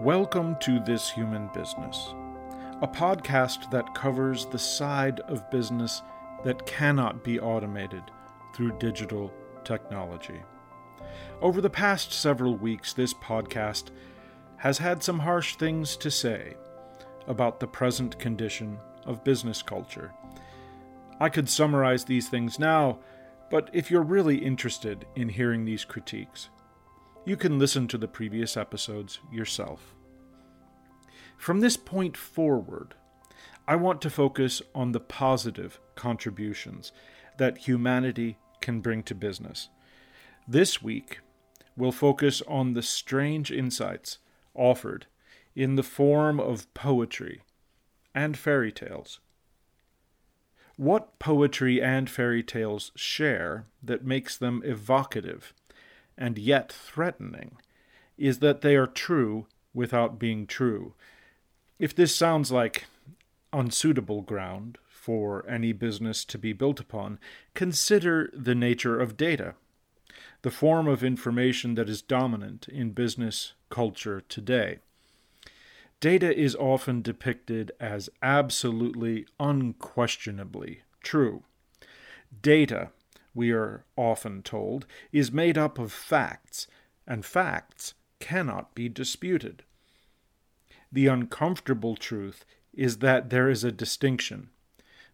Welcome to This Human Business, a podcast that covers the side of business that cannot be automated through digital technology. Over the past several weeks, this podcast has had some harsh things to say about the present condition of business culture. I could summarize these things now, but if you're really interested in hearing these critiques, you can listen to the previous episodes yourself. From this point forward, I want to focus on the positive contributions that humanity can bring to business. This week, we'll focus on the strange insights offered in the form of poetry and fairy tales. What poetry and fairy tales share that makes them evocative and yet threatening is that they are true without being true. If this sounds like unsuitable ground for any business to be built upon, consider the nature of data, the form of information that is dominant in business culture today. Data is often depicted as absolutely unquestionably true. Data we are often told, is made up of facts, and facts cannot be disputed. The uncomfortable truth is that there is a distinction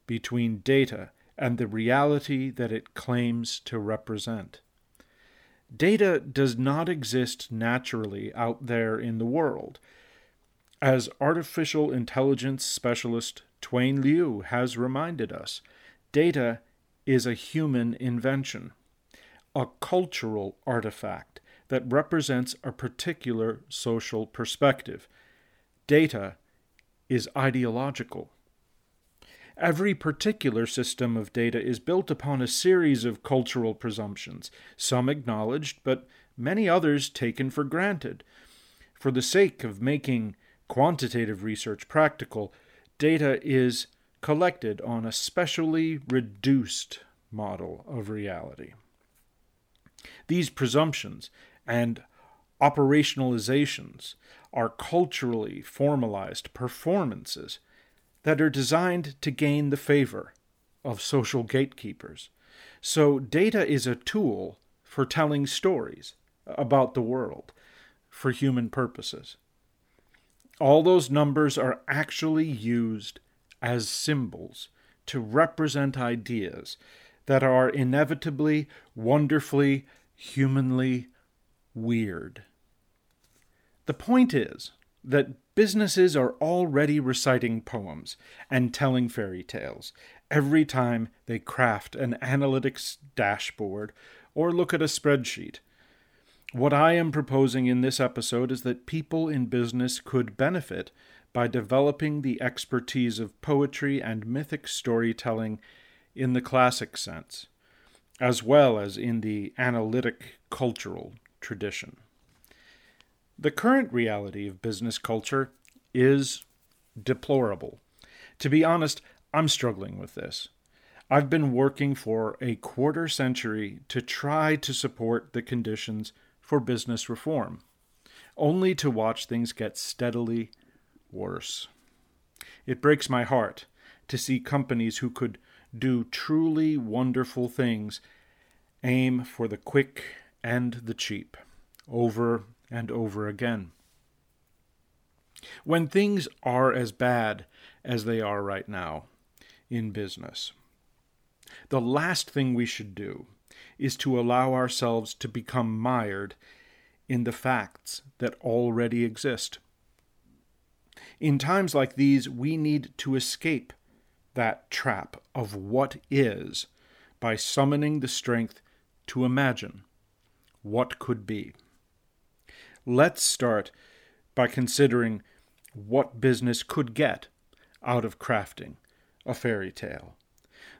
between data and the reality that it claims to represent. Data does not exist naturally out there in the world. As artificial intelligence specialist Twain Liu has reminded us, data is a human invention, a cultural artifact that represents a particular social perspective. Data is ideological. Every particular system of data is built upon a series of cultural presumptions, some acknowledged, but many others taken for granted. For the sake of making quantitative research practical, data is collected on a specially reduced model of reality. These presumptions and operationalizations are culturally formalized performances that are designed to gain the favor of social gatekeepers. So, data is a tool for telling stories about the world for human purposes. All those numbers are actually used as symbols to represent ideas that are inevitably, wonderfully, humanly weird. The point is that businesses are already reciting poems and telling fairy tales every time they craft an analytics dashboard or look at a spreadsheet. What I am proposing in this episode is that people in business could benefit by developing the expertise of poetry and mythic storytelling in the classic sense, as well as in the analytic cultural tradition. The current reality of business culture is deplorable. To be honest, I'm struggling with this. I've been working for a quarter century to try to support the conditions for business reform, only to watch things get steadily worse. It breaks my heart to see companies who could do truly wonderful things aim for the quick and the cheap, over and over again. When things are as bad as they are right now in business, the last thing we should do is to allow ourselves to become mired in the facts that already exist. In times like these, we need to escape that trap of what is by summoning the strength to imagine what could be. Let's start by considering what business could get out of crafting a fairy tale.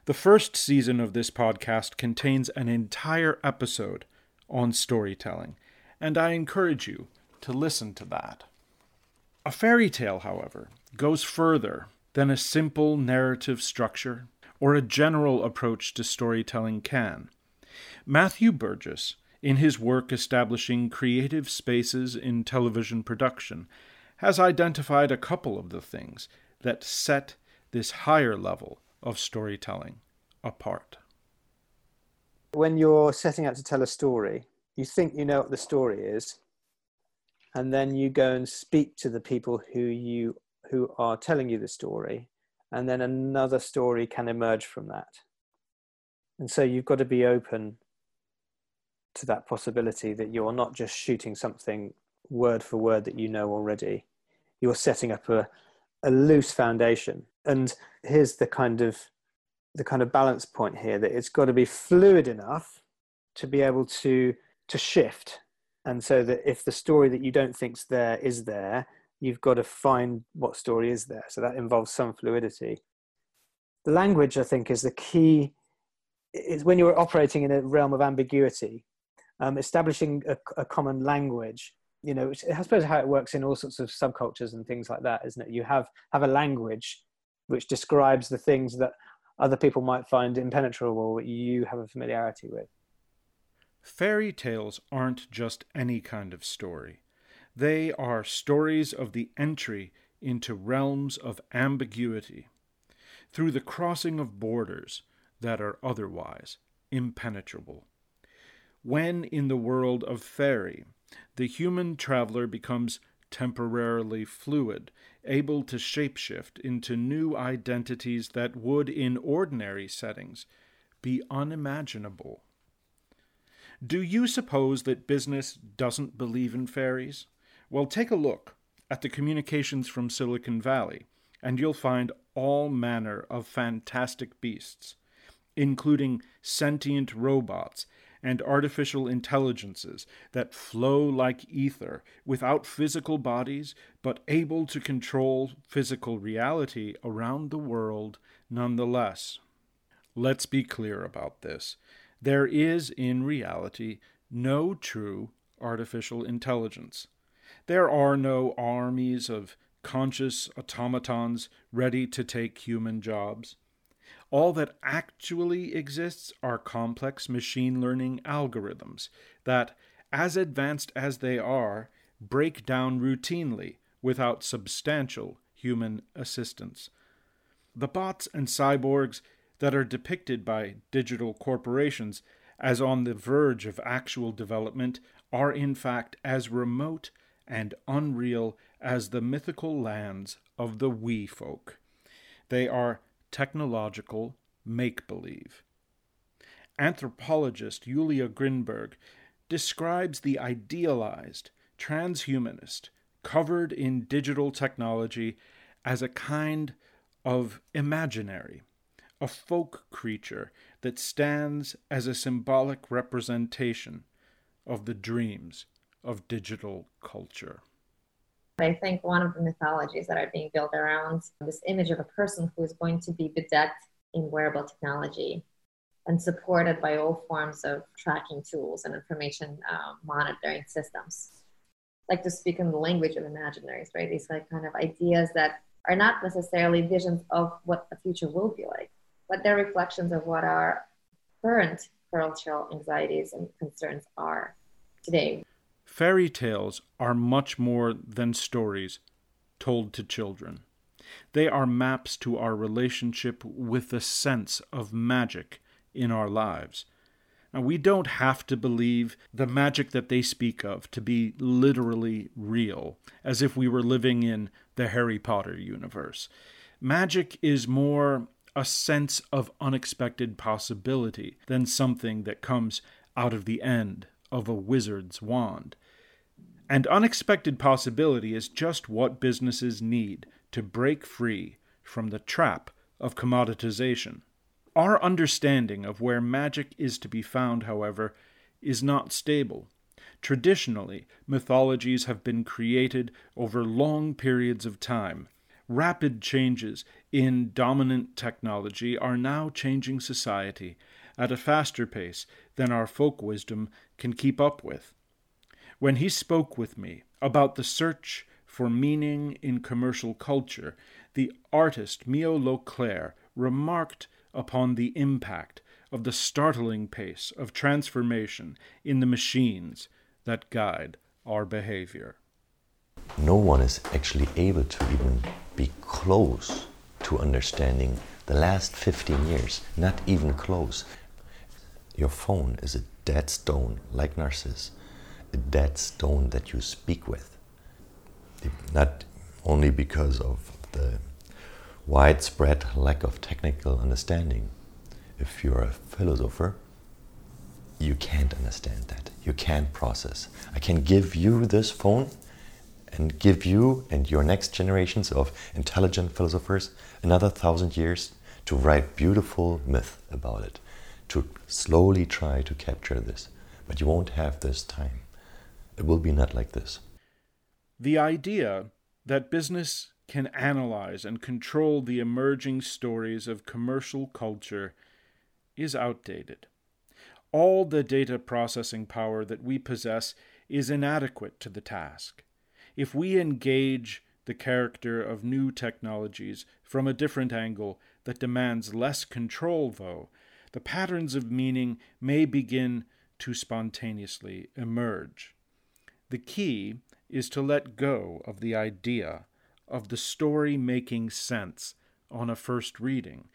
The first season of this podcast contains an entire episode on storytelling, and I encourage you to listen to that. A fairy tale, however, goes further than a simple narrative structure or a general approach to storytelling can. Matthew Burgess, in his work establishing creative spaces in television production, has identified a couple of the things that set this higher level of storytelling apart. When you're setting out to tell a story, you think you know what the story is, and then you go and speak to the people who you who are telling you the story, and then another story can emerge from that. And so you've got to be open to that possibility that you're not just shooting something word for word that you know already. You're setting up a, a loose foundation. And here's the kind of the kind of balance point here that it's got to be fluid enough to be able to to shift. And so that if the story that you don't think's there is there, you've got to find what story is there. So that involves some fluidity. The language, I think, is the key. Is when you're operating in a realm of ambiguity, um, establishing a, a common language you know i suppose how it works in all sorts of subcultures and things like that isn't it you have have a language which describes the things that other people might find impenetrable that you have a familiarity with fairy tales aren't just any kind of story they are stories of the entry into realms of ambiguity through the crossing of borders that are otherwise impenetrable when in the world of fairy the human traveler becomes temporarily fluid, able to shapeshift into new identities that would, in ordinary settings, be unimaginable. Do you suppose that business doesn't believe in fairies? Well, take a look at the communications from Silicon Valley, and you'll find all manner of fantastic beasts, including sentient robots and artificial intelligences that flow like ether without physical bodies but able to control physical reality around the world nonetheless. Let's be clear about this. There is, in reality, no true artificial intelligence. There are no armies of conscious automatons ready to take human jobs. All that actually exists are complex machine learning algorithms that, as advanced as they are, break down routinely without substantial human assistance. The bots and cyborgs that are depicted by digital corporations as on the verge of actual development are in fact as remote and unreal as the mythical lands of the wee folk. They are technological make believe. Anthropologist Julia Grinberg describes the idealized transhumanist covered in digital technology as a kind of imaginary, a folk creature that stands as a symbolic representation of the dreams of digital culture. I think one of the mythologies that are being built around this image of a person who is going to be bedecked in wearable technology and supported by all forms of tracking tools and information uh, monitoring systems. Like to speak in the language of imaginaries, right? These like kind of ideas that are not necessarily visions of what the future will be like, but they're reflections of what our current cultural anxieties and concerns are today. Fairy tales are much more than stories told to children. They are maps to our relationship with the sense of magic in our lives. We don't have to believe the magic that they speak of to be literally real, as if we were living in the Harry Potter universe. Magic is more a sense of unexpected possibility than something that comes out of the end of a wizard's wand. And unexpected possibility is just what businesses need to break free from the trap of commoditization. Our understanding of where magic is to be found, however, is not stable. Traditionally, mythologies have been created over long periods of time. Rapid changes in dominant technology are now changing society at a faster pace than our folk wisdom can keep up with. When he spoke with me about the search for meaning in commercial culture, the artist Mio Leclerc remarked upon the impact of the startling pace of transformation in the machines that guide our behavior. no one is actually able to even be close to understanding the last 15 years, not even close. Your phone is a dead stone, like Narcissus, dead stone that you speak with. Not only because of the widespread lack of technical understanding. If you're a philosopher, you can't understand that. You can't process. I can give you this phone and give you and your next generations of intelligent philosophers another thousand years to write beautiful myth about it, to slowly try to capture this. But you won't have this time. It will be not like this. The idea that business can analyze and control the emerging stories of commercial culture is outdated. All the data processing power that we possess is inadequate to the task. If we engage the character of new technologies from a different angle that demands less control, though, the patterns of meaning may begin to spontaneously emerge. The key is to let go of the idea of the story making sense on a first reading,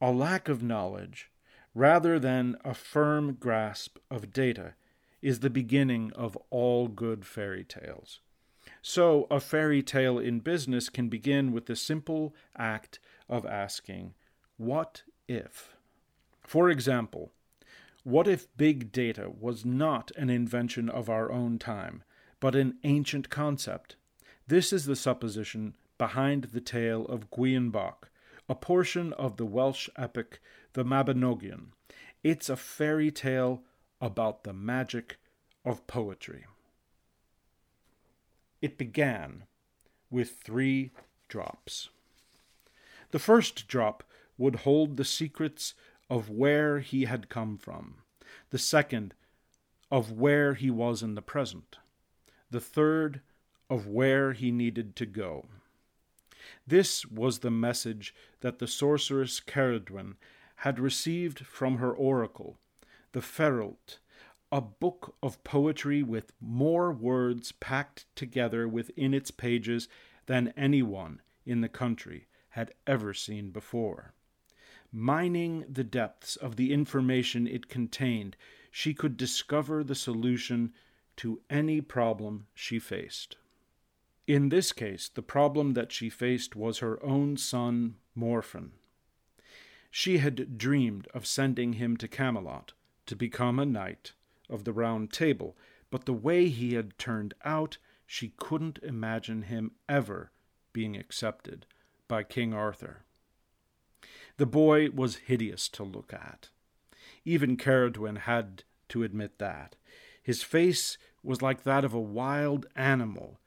a lack of knowledge, rather than a firm grasp of data, is the beginning of all good fairy tales. So, a fairy tale in business can begin with the simple act of asking, What if? For example, what if big data was not an invention of our own time, but an ancient concept? This is the supposition behind the tale of Gwion Bach, a portion of the Welsh epic The Mabinogion. It's a fairy tale about the magic of poetry. It began with three drops. The first drop would hold the secrets of where he had come from, the second, of where he was in the present, the third, of where he needed to go. This was the message that the sorceress Ceridwen had received from her oracle, the Ferult, a book of poetry with more words packed together within its pages than anyone in the country had ever seen before. Mining the depths of the information it contained, she could discover the solution to any problem she faced. In this case, the problem that she faced was her own son, Morfinn. She had dreamed of sending him to Camelot to become a knight of the Round Table, but the way he had turned out, she couldn't imagine him ever being accepted by King Arthur. The boy was hideous to look at. Even Ceridwen had to admit that. His face was like that of a wild animal,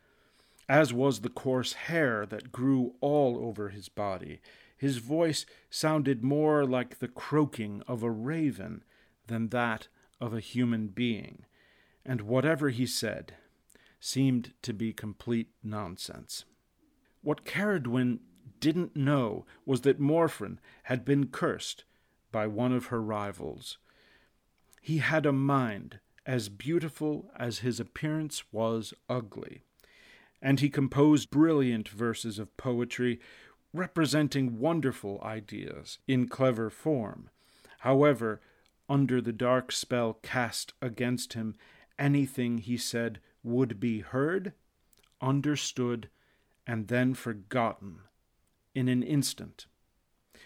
as was the coarse hair that grew all over his body. His voice sounded more like the croaking of a raven than that of a human being, and whatever he said seemed to be complete nonsense. What Ceridwen didn't know was that Morfinn had been cursed by one of her rivals. He had a mind as beautiful as his appearance was ugly and he composed brilliant verses of poetry representing wonderful ideas in clever form. However, under the dark spell cast against him, anything he said would be heard, understood, and then forgotten in an instant,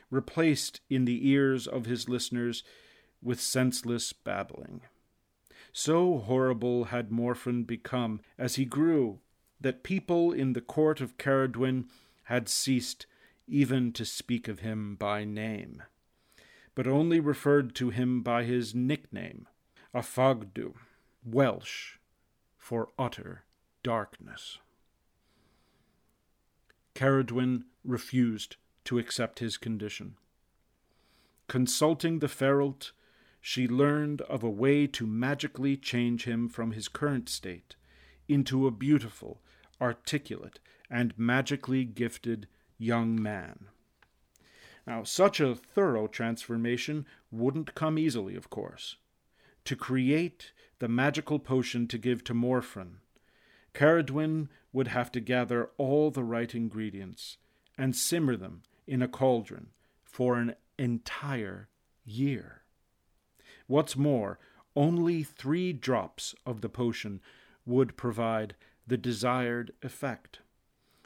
replaced in the ears of his listeners with senseless babbling. So horrible had Morfinn become as he grew that people in the court of Ceridwen had ceased even to speak of him by name, but only referred to him by his nickname, Afagdu, Welsh, for utter darkness. Ceridwen refused to accept his condition. Consulting the Feralt, she learned of a way to magically change him from his current state into a beautiful articulate, and magically gifted young man. Now, such a thorough transformation wouldn't come easily, of course. To create the magical potion to give to Morfinn, Ceridwen would have to gather all the right ingredients and simmer them in a cauldron for an entire year. What's more, only three drops of the potion would provide the desired effect.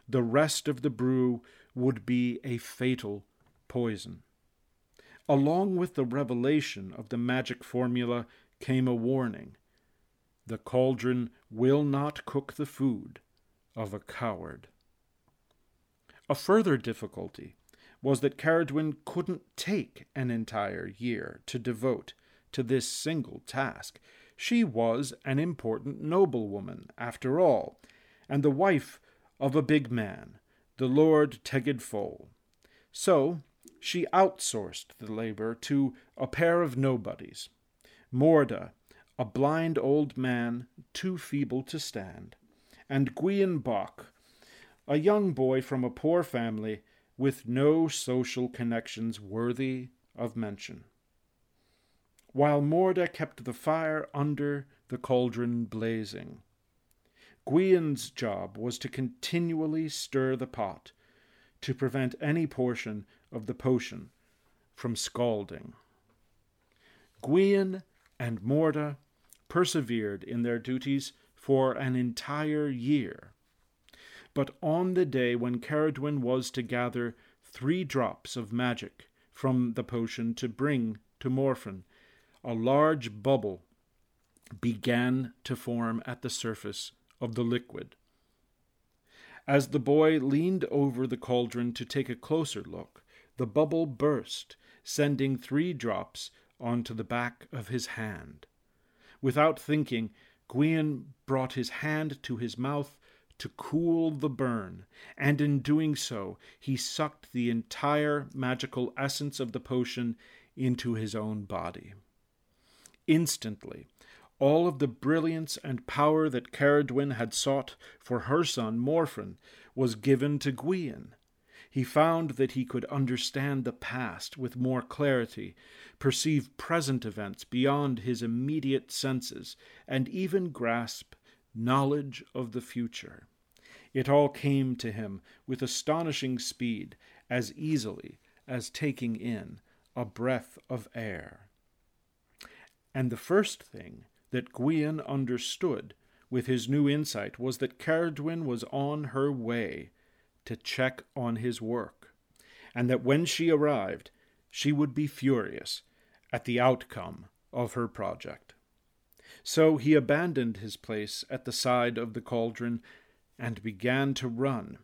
The rest of the brew would be a fatal poison. Along with the revelation of the magic formula came a warning the cauldron will not cook the food of a coward. A further difficulty was that Ceridwen couldn't take an entire year to devote to this single task. She was an important noblewoman, after all, and the wife of a big man, the Lord Tegid Foal. So she outsourced the labor to a pair of nobodies Morda, a blind old man too feeble to stand, and Gwion Bach, a young boy from a poor family with no social connections worthy of mention. While Morda kept the fire under the cauldron blazing, Gwion's job was to continually stir the pot to prevent any portion of the potion from scalding. Gwion and Morda persevered in their duties for an entire year. But on the day when Ceridwen was to gather three drops of magic from the potion to bring to Morfinn, a large bubble began to form at the surface of the liquid. As the boy leaned over the cauldron to take a closer look, the bubble burst, sending three drops onto the back of his hand. Without thinking, Gwion brought his hand to his mouth to cool the burn, and in doing so he sucked the entire magical essence of the potion into his own body. Instantly, all of the brilliance and power that Ceridwen had sought for her son Morfinn was given to Gwion. He found that he could understand the past with more clarity, perceive present events beyond his immediate senses, and even grasp knowledge of the future. It all came to him with astonishing speed, as easily as taking in a breath of air. And the first thing that Gwion understood with his new insight was that Ceridwen was on her way to check on his work, and that when she arrived, she would be furious at the outcome of her project. So he abandoned his place at the side of the cauldron and began to run,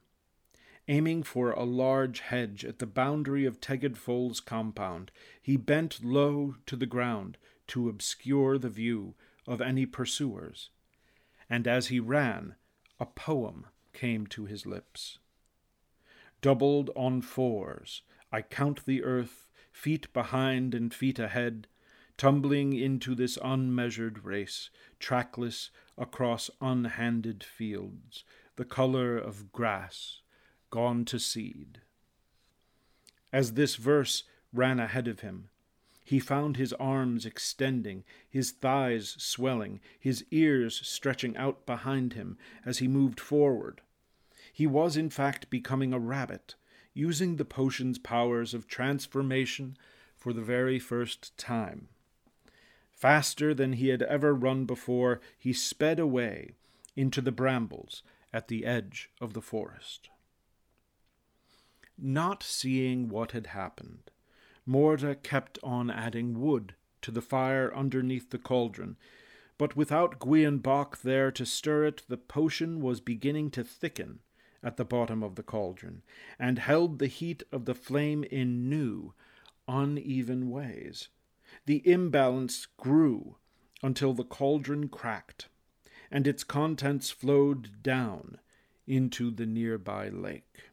aiming for a large hedge at the boundary of Tegid Foal's compound. He bent low to the ground to obscure the view of any pursuers, and as he ran, a poem came to his lips. Doubled on fours, I count the earth, feet behind and feet ahead, tumbling into this unmeasured race, trackless across unhanded fields, the color of grass gone to seed. As this verse ran ahead of him, he found his arms extending, his thighs swelling, his ears stretching out behind him as he moved forward. He was, in fact, becoming a rabbit, using the potion's powers of transformation for the very first time. Faster than he had ever run before, he sped away into the brambles at the edge of the forest. Not seeing what had happened, Morda kept on adding wood to the fire underneath the cauldron, but without Bach there to stir it, the potion was beginning to thicken at the bottom of the cauldron, and held the heat of the flame in new, uneven ways. The imbalance grew until the cauldron cracked, and its contents flowed down into the nearby lake.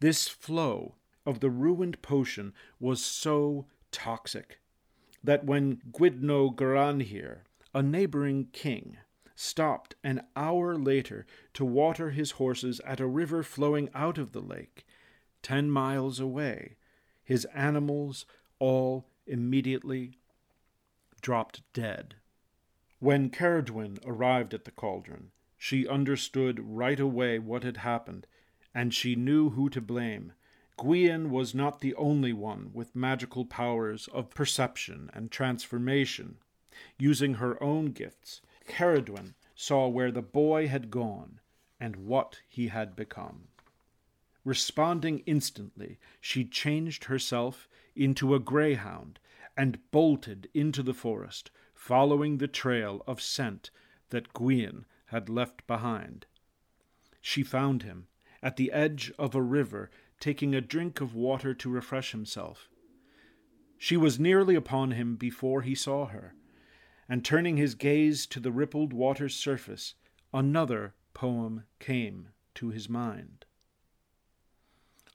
This flow of the ruined potion was so toxic that when Gwyddno Garanhir, a neighboring king, stopped an hour later to water his horses at a river flowing out of the lake, ten miles away, his animals all immediately dropped dead. When Ceridwen arrived at the cauldron, she understood right away what had happened, and she knew who to blame. Gwion was not the only one with magical powers of perception and transformation. Using her own gifts, Ceridwen saw where the boy had gone and what he had become. Responding instantly, she changed herself into a greyhound and bolted into the forest, following the trail of scent that Gwion had left behind. She found him at the edge of a river, taking a drink of water to refresh himself. She was nearly upon him before he saw her, and turning his gaze to the rippled water's surface, another poem came to his mind.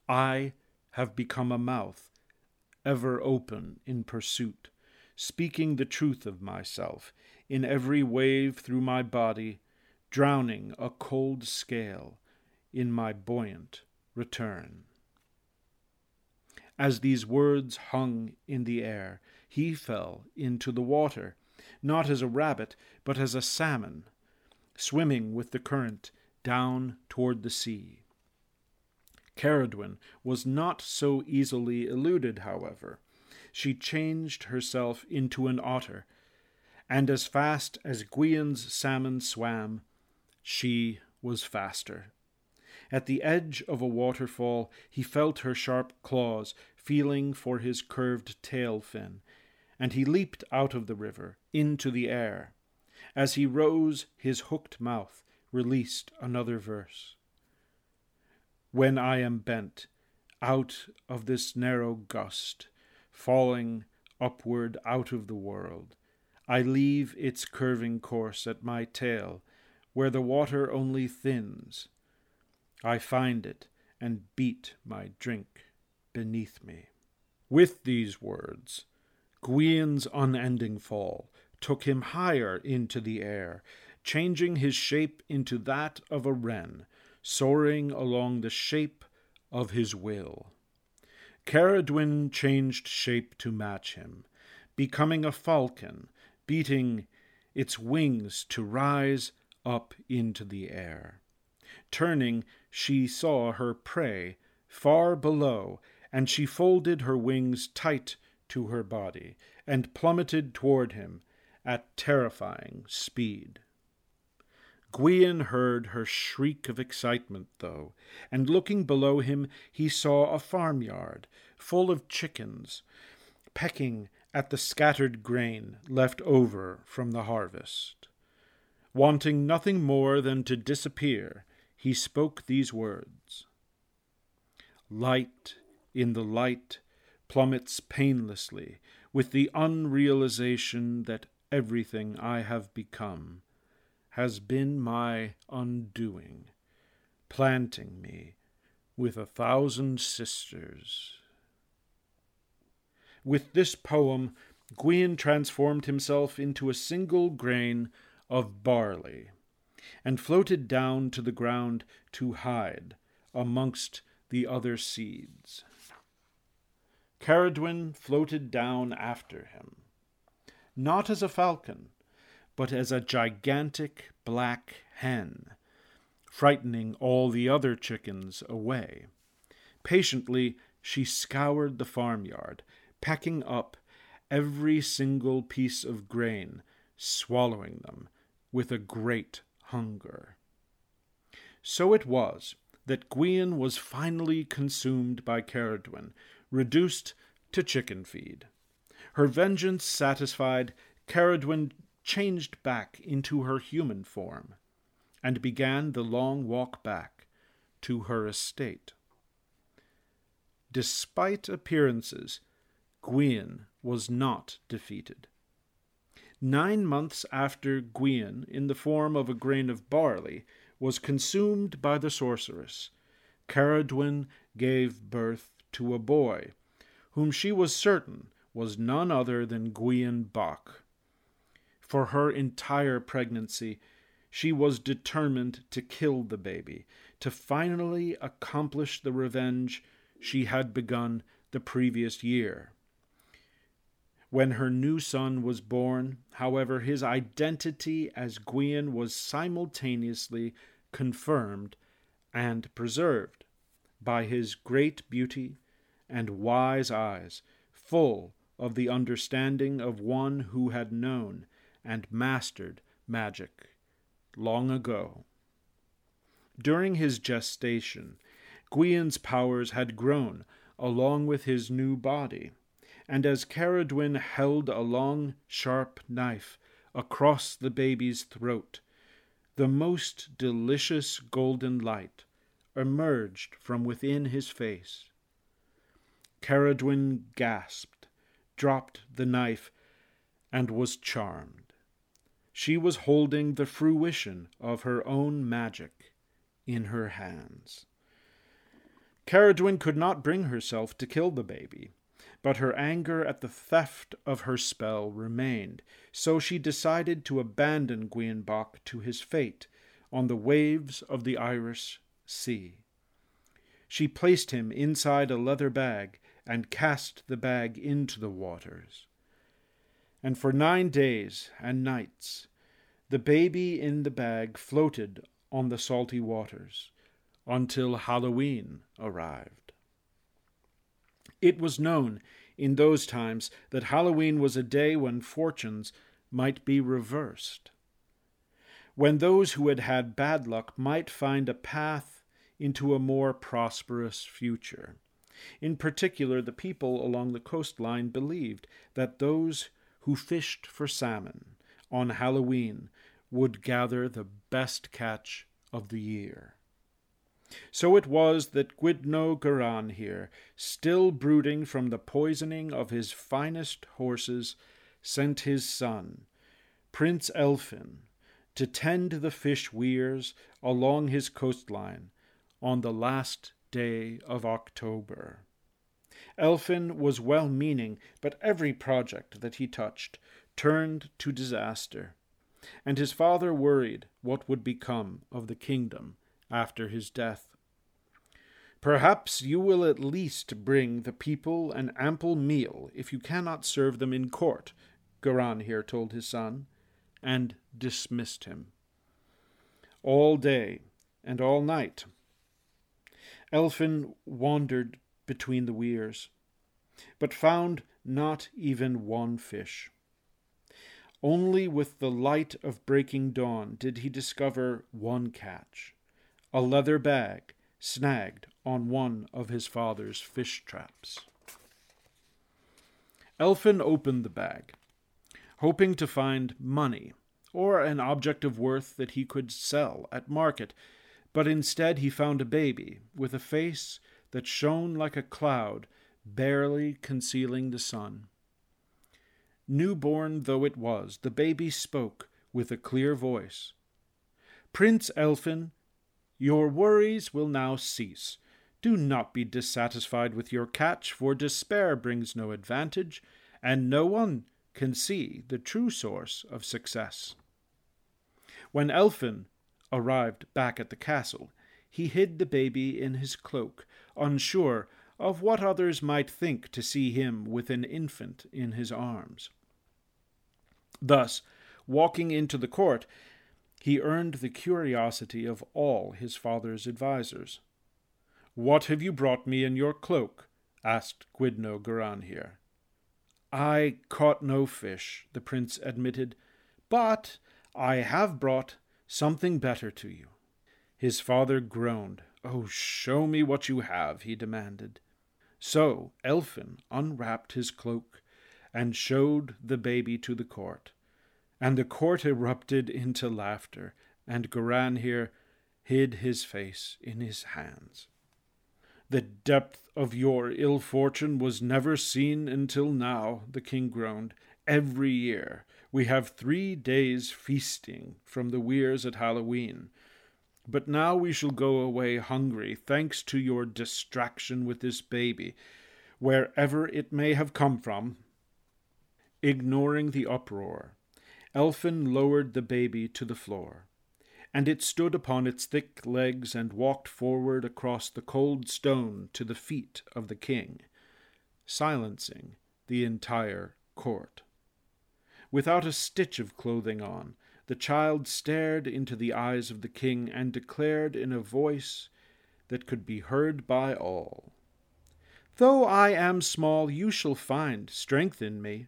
I have become a mouth, ever open in pursuit, speaking the truth of myself in every wave through my body, drowning a cold scale in my buoyant return. As these words hung in the air, he fell into the water, not as a rabbit, but as a salmon, swimming with the current down toward the sea. Ceridwen was not so easily eluded, however. She changed herself into an otter, and as fast as Gwion's salmon swam, she was faster. At the edge of a waterfall, he felt her sharp claws feeling for his curved tail fin, and he leaped out of the river into the air. As he rose, his hooked mouth released another verse. When I am bent out of this narrow gust, falling upward out of the world, I leave its curving course at my tail, where the water only thins. I find it and beat my drink beneath me. With these words, Gwion's unending fall took him higher into the air, changing his shape into that of a wren, soaring along the shape of his will. Ceridwen changed shape to match him, becoming a falcon, beating its wings to rise up into the air. Turning, she saw her prey far below, and she folded her wings tight to her body and plummeted toward him at terrifying speed. Gwion heard her shriek of excitement, though, and looking below him, he saw a farmyard full of chickens pecking at the scattered grain left over from the harvest. Wanting nothing more than to disappear, he spoke these words Light in the light plummets painlessly with the unrealization that everything I have become has been my undoing, planting me with a thousand sisters. With this poem, Gwion transformed himself into a single grain of barley and floated down to the ground to hide amongst the other seeds. Ceridwen floated down after him, not as a falcon, but as a gigantic black hen, frightening all the other chickens away. Patiently she scoured the farmyard, pecking up every single piece of grain, swallowing them with a great hunger. So it was that Gwion was finally consumed by Ceridwen, reduced to chicken feed. Her vengeance satisfied, Ceridwen changed back into her human form and began the long walk back to her estate. Despite appearances, Gwion was not defeated. Nine months after Gwion, in the form of a grain of barley, was consumed by the sorceress, Ceridwen gave birth to a boy, whom she was certain was none other than Gwion Bach. For her entire pregnancy, she was determined to kill the baby, to finally accomplish the revenge she had begun the previous year. When her new son was born, however, his identity as Gwion was simultaneously confirmed and preserved by his great beauty and wise eyes, full of the understanding of one who had known and mastered magic long ago. During his gestation, Gwion's powers had grown along with his new body, and as Ceridwen held a long, sharp knife across the baby's throat, the most delicious golden light emerged from within his face. Ceridwen gasped, dropped the knife, and was charmed. She was holding the fruition of her own magic in her hands. Ceridwen could not bring herself to kill the baby, but her anger at the theft of her spell remained, so she decided to abandon Gwion to his fate on the waves of the Irish Sea. She placed him inside a leather bag and cast the bag into the waters. And for nine days and nights the baby in the bag floated on the salty waters until Halloween arrived. It was known in those times that Halloween was a day when fortunes might be reversed, when those who had had bad luck might find a path into a more prosperous future. In particular, the people along the coastline believed that those who fished for salmon on Halloween would gather the best catch of the year. So it was that Gwyddno here, still brooding from the poisoning of his finest horses, sent his son, Prince Elphin, to tend the fish weirs along his coastline on the last day of October. Elphin was well meaning, but every project that he touched turned to disaster, and his father worried what would become of the kingdom after his death. Perhaps you will at least bring the people an ample meal if you cannot serve them in court, Garanhir told his son, and dismissed him. All day and all night, Elphin wandered between the weirs, but found not even one fish. Only with the light of breaking dawn did he discover one catch, a leather bag snagged on one of his father's fish traps. Elphin opened the bag, hoping to find money or an object of worth that he could sell at market, but instead he found a baby with a face that shone like a cloud barely concealing the sun. Newborn though it was, the baby spoke with a clear voice. Prince Elphin, your worries will now cease. Do not be dissatisfied with your catch, for despair brings no advantage, and no one can see the true source of success. When Elphin arrived back at the castle, he hid the baby in his cloak, unsure of what others might think to see him with an infant in his arms. Thus, walking into the court, he earned the curiosity of all his father's advisers. What have you brought me in your cloak? asked Gwyddno Garanhir. I caught no fish, the prince admitted, but I have brought something better to you. His father groaned. Oh, show me what you have, he demanded. So Elphin unwrapped his cloak and showed the baby to the court and the court erupted into laughter, and Garanhir hid his face in his hands. The depth of your ill fortune was never seen until now, the king groaned. Every year we have three days feasting from the weirs at Halloween. But now we shall go away hungry, thanks to your distraction with this baby, wherever it may have come from. Ignoring the uproar, Elphin lowered the baby to the floor, and it stood upon its thick legs and walked forward across the cold stone to the feet of the king, silencing the entire court. Without a stitch of clothing on, the child stared into the eyes of the king and declared in a voice that could be heard by all Though I am small, you shall find strength in me.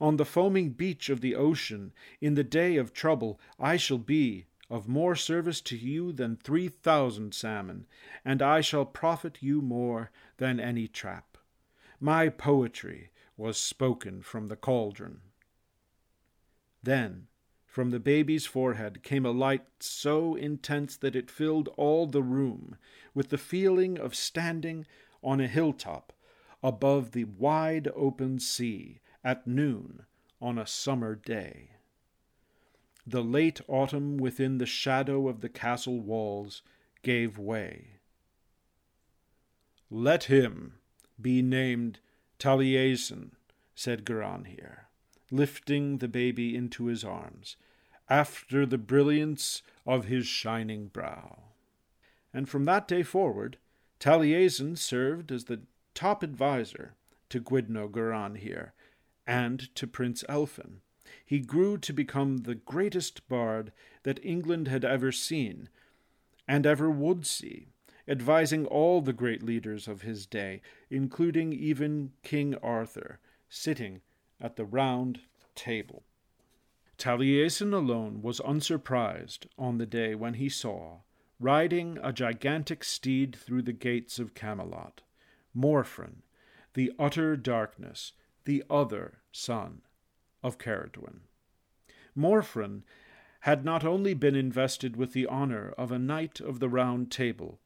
On the foaming beach of the ocean, in the day of trouble, I shall be of more service to you than three thousand salmon, and I shall profit you more than any trap. My poetry was spoken from the cauldron. Then, from the baby's forehead came a light so intense that it filled all the room with the feeling of standing on a hilltop above the wide open sea at noon on a summer day. The late autumn within the shadow of the castle walls gave way. Let him be named Taliesin, said Garanhir, lifting the baby into his arms, after the brilliance of his shining brow. And from that day forward, Taliesin served as the top adviser to Gwyddno Garanhir and to Prince Elphin. He grew to become the greatest bard that England had ever seen, and ever would see, advising all the great leaders of his day, including even King Arthur, sitting at the round table. Taliesin alone was unsurprised on the day when he saw, riding a gigantic steed through the gates of Camelot, Morfran, the utter darkness, the other son of Ceridwen. Morfran had not only been invested with the honor of a Knight of the Round Table,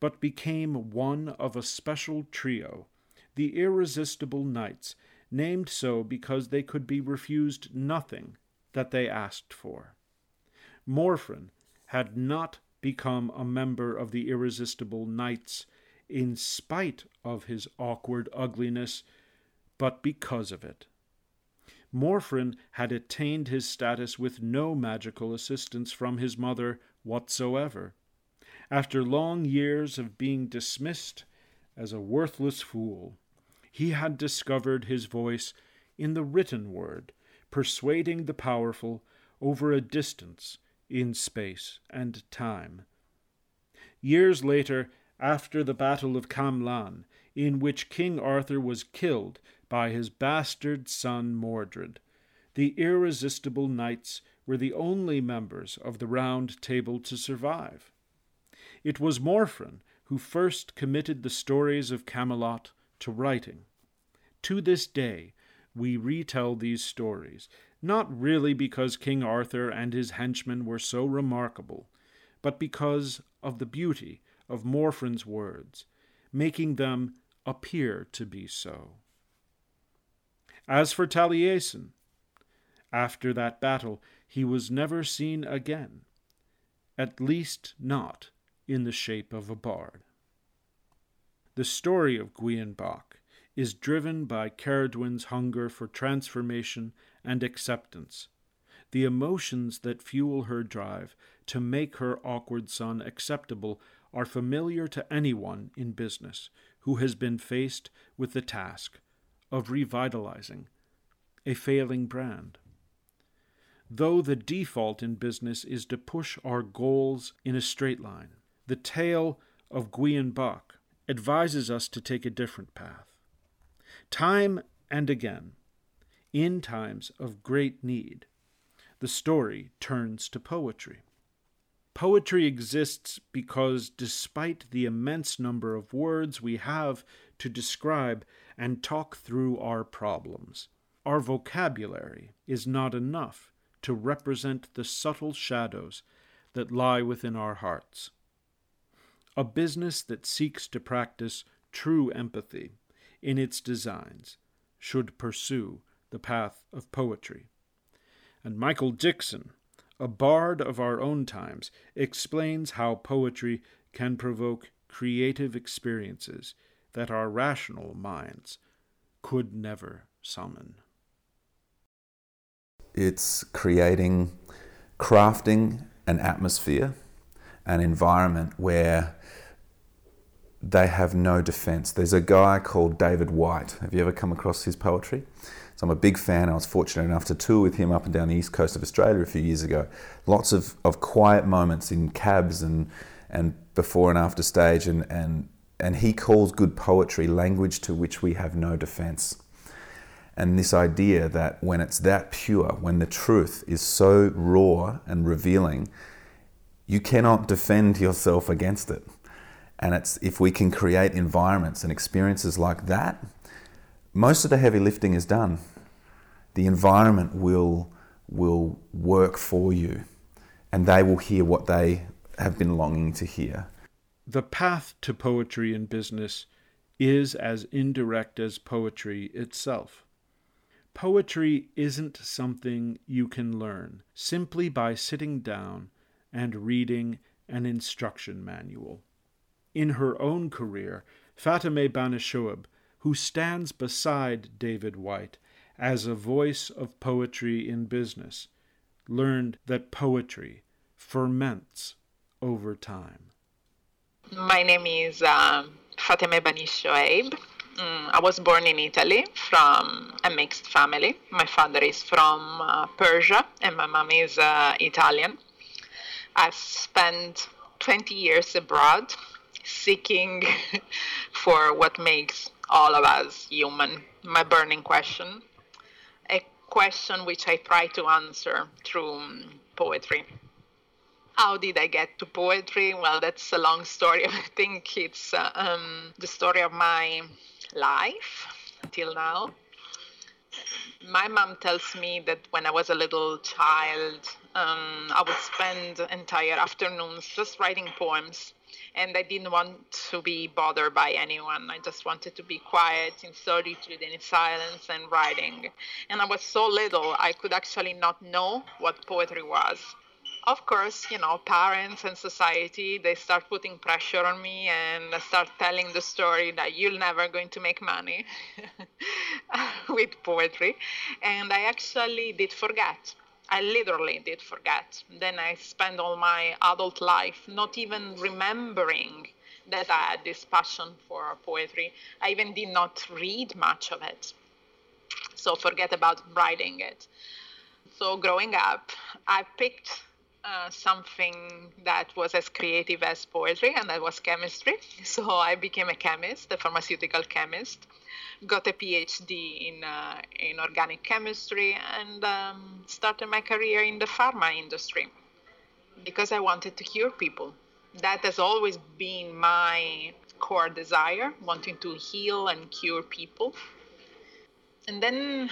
but became one of a special trio, the Irresistible Knights, named so because they could be refused nothing that they asked for. Morfran had not become a member of the Irresistible Knights in spite of his awkward ugliness, but because of it. Morfran had attained his status with no magical assistance from his mother whatsoever. After long years of being dismissed as a worthless fool, he had discovered his voice in the written word, persuading the powerful over a distance in space and time. Years later, after the Battle of Camlan, in which King Arthur was killed by his bastard son Mordred. The irresistible knights were the only members of the Round Table to survive. It was Morfran who first committed the stories of Camelot to writing. To this day, we retell these stories, not really because King Arthur and his henchmen were so remarkable, but because of the beauty of Morfran's words, making them appear to be so. As for Taliesin, after that battle he was never seen again, at least not in the shape of a bard. The story of Gwion Bach is driven by Ceridwen's hunger for transformation and acceptance, the emotions that fuel her drive to make her awkward son acceptable are familiar to anyone in business who has been faced with the task of revitalizing a failing brand. Though the default in business is to push our goals in a straight line, the tale of Gwion Bach advises us to take a different path. Time and again, in times of great need, the story turns to poetry. Poetry exists because, despite the immense number of words we have to describe and talk through our problems, our vocabulary is not enough to represent the subtle shadows that lie within our hearts. A business that seeks to practice true empathy in its designs should pursue the path of poetry. And Michael Dixon a bard of our own times, explains how poetry can provoke creative experiences that our rational minds could never summon. It's creating, crafting an atmosphere, an environment where they have no defense. There's a guy called David Whyte. Have you ever come across his poetry? So I'm a big fan. I was fortunate enough to tour with him up and down the east coast of Australia a few years ago. Lots of, of quiet moments in cabs and, and before and after stage. And, and, and he calls good poetry language to which we have no defense. And this idea that when it's that pure, when the truth is so raw and revealing, you cannot defend yourself against it. And it's if we can create environments and experiences like that, most of the heavy lifting is done. The environment will will work for you and they will hear what they have been longing to hear. The path to poetry in business is as indirect as poetry itself. Poetry isn't something you can learn simply by sitting down and reading an instruction manual. In her own career, Fateme Banishoeib, who stands beside David Whyte as a voice of poetry in business, learned that poetry ferments over time. My name is uh, Fateme Banishoeib. Mm, I was born in Italy from a mixed family. My father is from uh, Persia and my mom is uh, Italian. I've spent 20 years abroad seeking for what makes all of us human. My burning question, a question which I try to answer through poetry. How did I get to poetry? Well, that's a long story. I think it's uh, um, the story of my life till now. My mom tells me that when I was a little child, um, I would spend entire afternoons just writing poems. And I didn't want to be bothered by anyone. I just wanted to be quiet in solitude and in silence and writing. And I was so little, I could actually not know what poetry was of course, you know, parents and society, they start putting pressure on me and start telling the story that you're never going to make money with poetry. And I actually did forget. I literally did forget. Then I spent all my adult life not even remembering that I had this passion for poetry. I even did not read much of it. So forget about writing it. So growing up, I picked uh, something that was as creative as poetry, and that was chemistry. So I became a chemist, a pharmaceutical chemist, got a PhD in uh, in organic chemistry, and um, started my career in the pharma industry because I wanted to cure people. That has always been my core desire, wanting to heal and cure people. And then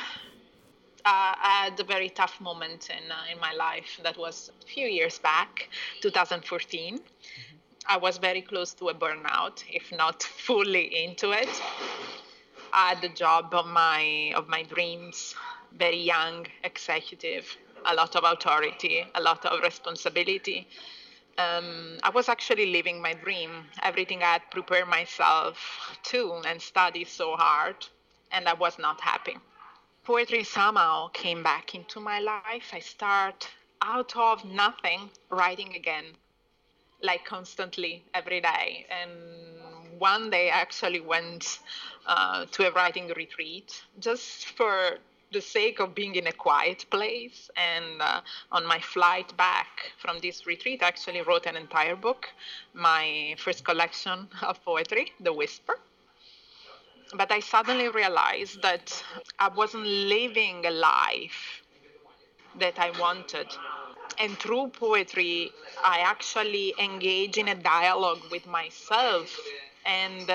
uh, I had a very tough moment in, uh, in my life that was a few years back, 2014. Mm-hmm. I was very close to a burnout, if not fully into it. I had the job of my of my dreams, very young executive, a lot of authority, a lot of responsibility. Um, I was actually living my dream, everything I had prepared myself to and studied so hard, and I was not happy poetry somehow came back into my life. I start out of nothing writing again, like constantly every day. And one day I actually went uh, to a writing retreat just for the sake of being in a quiet place. And uh, on my flight back from this retreat, I actually wrote an entire book, my first collection of poetry, The Whisper but I suddenly realized that I wasn't living a life that I wanted. And through poetry, I actually engage in a dialogue with myself and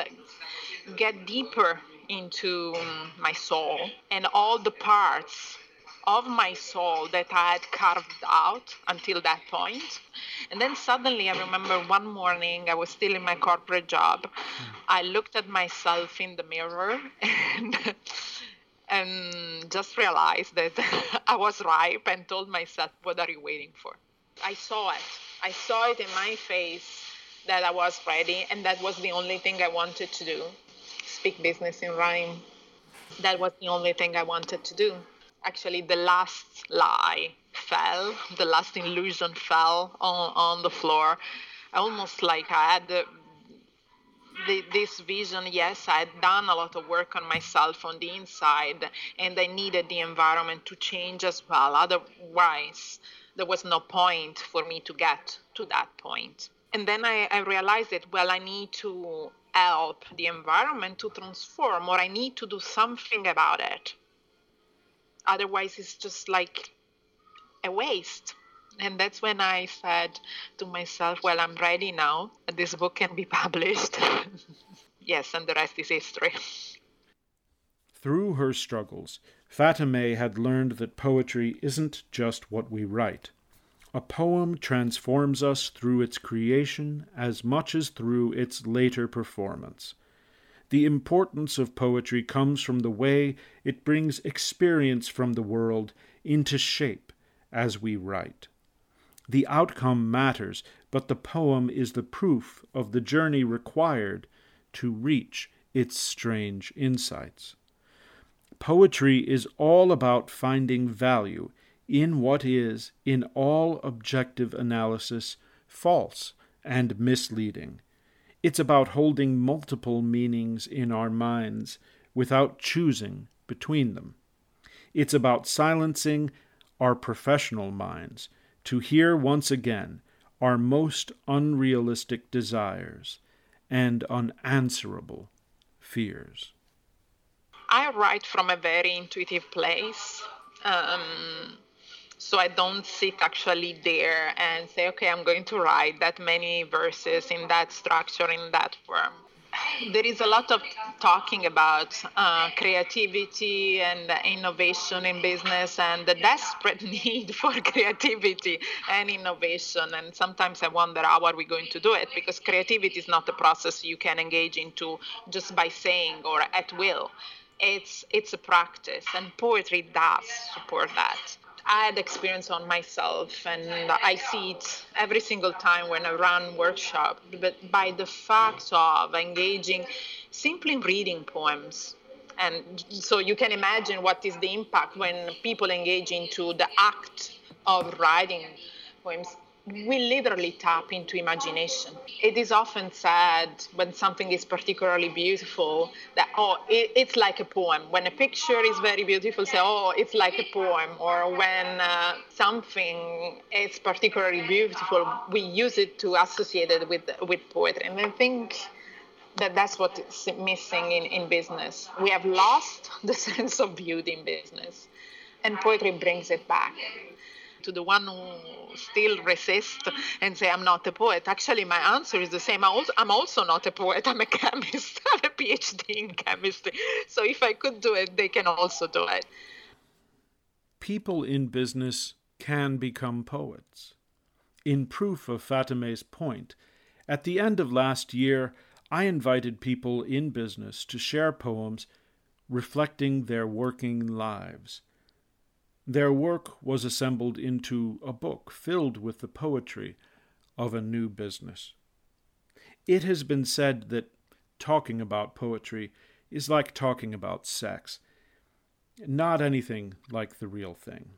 get deeper into my soul and all the parts of my soul that I had carved out until that point. And then suddenly, I remember one morning, I was still in my corporate job. Hmm. I looked at myself in the mirror and, and just realized that I was ripe and told myself, What are you waiting for? I saw it. I saw it in my face that I was ready, and that was the only thing I wanted to do speak business in rhyme. That was the only thing I wanted to do actually the last lie fell, the last illusion fell on, on the floor. Almost like I had the, the, this vision, yes, I had done a lot of work on myself on the inside, and I needed the environment to change as well. Otherwise, there was no point for me to get to that point. And then I, I realized that, well, I need to help the environment to transform, or I need to do something about it. Otherwise, it's just like a waste. And that's when I said to myself, well, I'm ready now. This book can be published. yes, and the rest is history. Through her struggles, Fateme had learned that poetry isn't just what we write. A poem transforms us through its creation as much as through its later performance. The importance of poetry comes from the way it brings experience from the world into shape as we write. The outcome matters, but the poem is the proof of the journey required to reach its strange insights. Poetry is all about finding value in what is, in all objective analysis, false and misleading. It's about holding multiple meanings in our minds without choosing between them. It's about silencing our professional minds to hear once again our most unrealistic desires and unanswerable fears. I write from a very intuitive place. Um, so I don't sit actually there and say, okay, I'm going to write that many verses in that structure, in that form. There is a lot of talking about uh, creativity and innovation in business and the desperate need for creativity and innovation. And sometimes I wonder how are we going to do it because creativity is not a process you can engage into just by saying or at will it's it's a practice and poetry does support that i had experience on myself and i see it every single time when i run workshop but by the fact of engaging simply in reading poems. And so you can imagine what is the impact when people engage into the act of writing poems we literally tap into imagination. It is often said when something is particularly beautiful that, oh, it, it's like a poem. When a picture is very beautiful, say, oh, it's like a poem. Or when uh, something is particularly beautiful, we use it to associate it with, with poetry. And I think that that's what is missing in, in business. We have lost the sense of beauty in business, and poetry brings it back to the one who still resist and say I'm not a poet. Actually, my answer is the same. I'm also not a poet. I'm a chemist. I have a PhD in chemistry. So if I could do it, they can also do it. People in business can become poets. In proof of Fateme's point, at the end of last year, I invited people in business to share poems reflecting their working lives. Their work was assembled into a book filled with the poetry of a new business. It has been said that talking about poetry is like talking about sex, not anything like the real thing.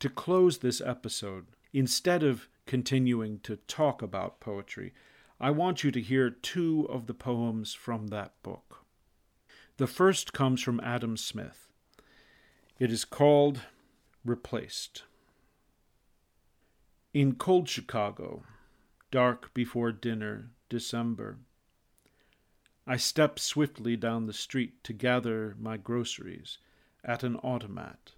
To close this episode, instead of continuing to talk about poetry, I want you to hear two of the poems from that book. The first comes from Adam Smith. It is called Replaced. In cold Chicago, dark before dinner, December, I step swiftly down the street to gather my groceries at an automat,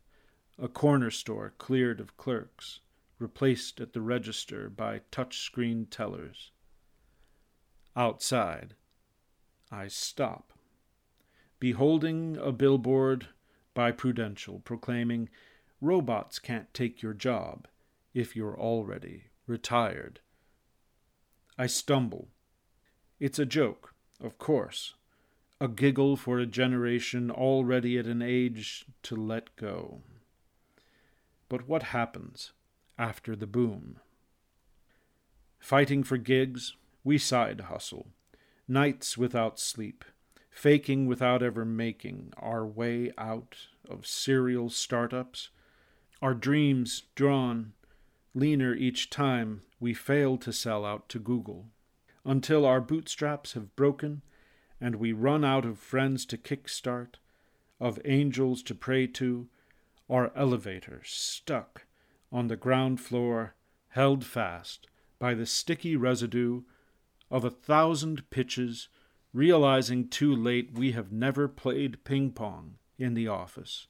a corner store cleared of clerks, replaced at the register by touch-screen tellers. Outside, I stop, beholding a billboard by Prudential proclaiming, Robots can't take your job if you're already retired. I stumble. It's a joke, of course, a giggle for a generation already at an age to let go. But what happens after the boom? Fighting for gigs, we side hustle, nights without sleep, faking without ever making our way out of serial startups, our dreams drawn leaner each time we fail to sell out to Google. until our bootstraps have broken and we run out of friends to kickstart, of angels to pray to, our elevator stuck on the ground floor, held fast by the sticky residue of a thousand pitches, realizing too late we have never played ping pong in the office,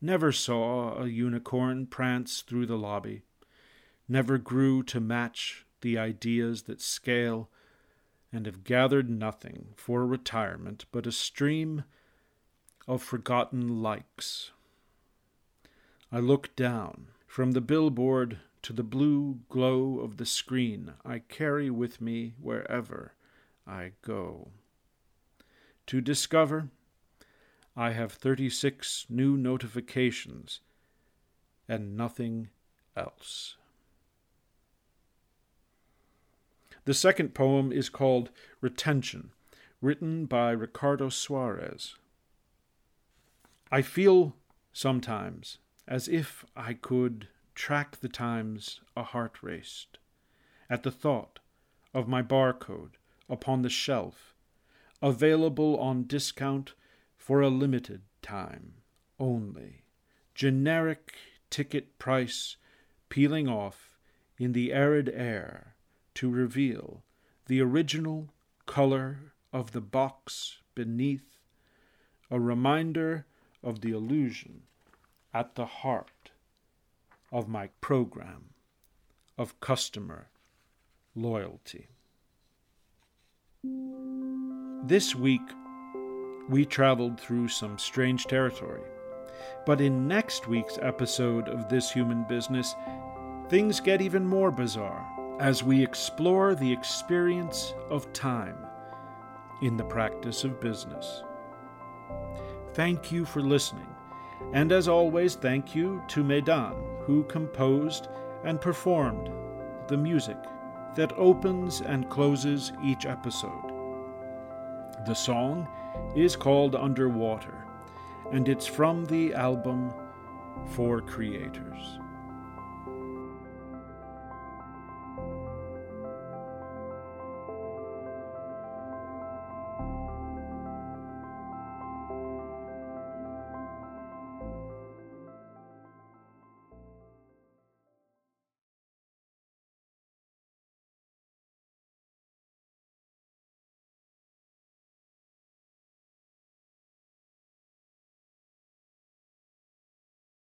never saw a unicorn prance through the lobby, never grew to match the ideas that scale and have gathered nothing for retirement but a stream of forgotten likes. I look down from the billboard to the blue glow of the screen. I carry with me wherever I go. To discover, I have 36 new notifications and nothing else. The second poem is called Retention, written by Ricardo Suarez. I feel sometimes as if I could track the times a heart raced at the thought of my barcode upon the shelf, available on discount for a limited time only, generic ticket price peeling off in the arid air to reveal the original color of the box beneath, a reminder of the illusion at the heart of my program of customer loyalty. This week, we traveled through some strange territory. But in next week's episode of This Human Business, things get even more bizarre as we explore the experience of time in the practice of business. Thank you for listening, and as always, thank you to Medan, who composed and performed the music that opens and closes each episode. The song is called Underwater, and it's from the album For Creators.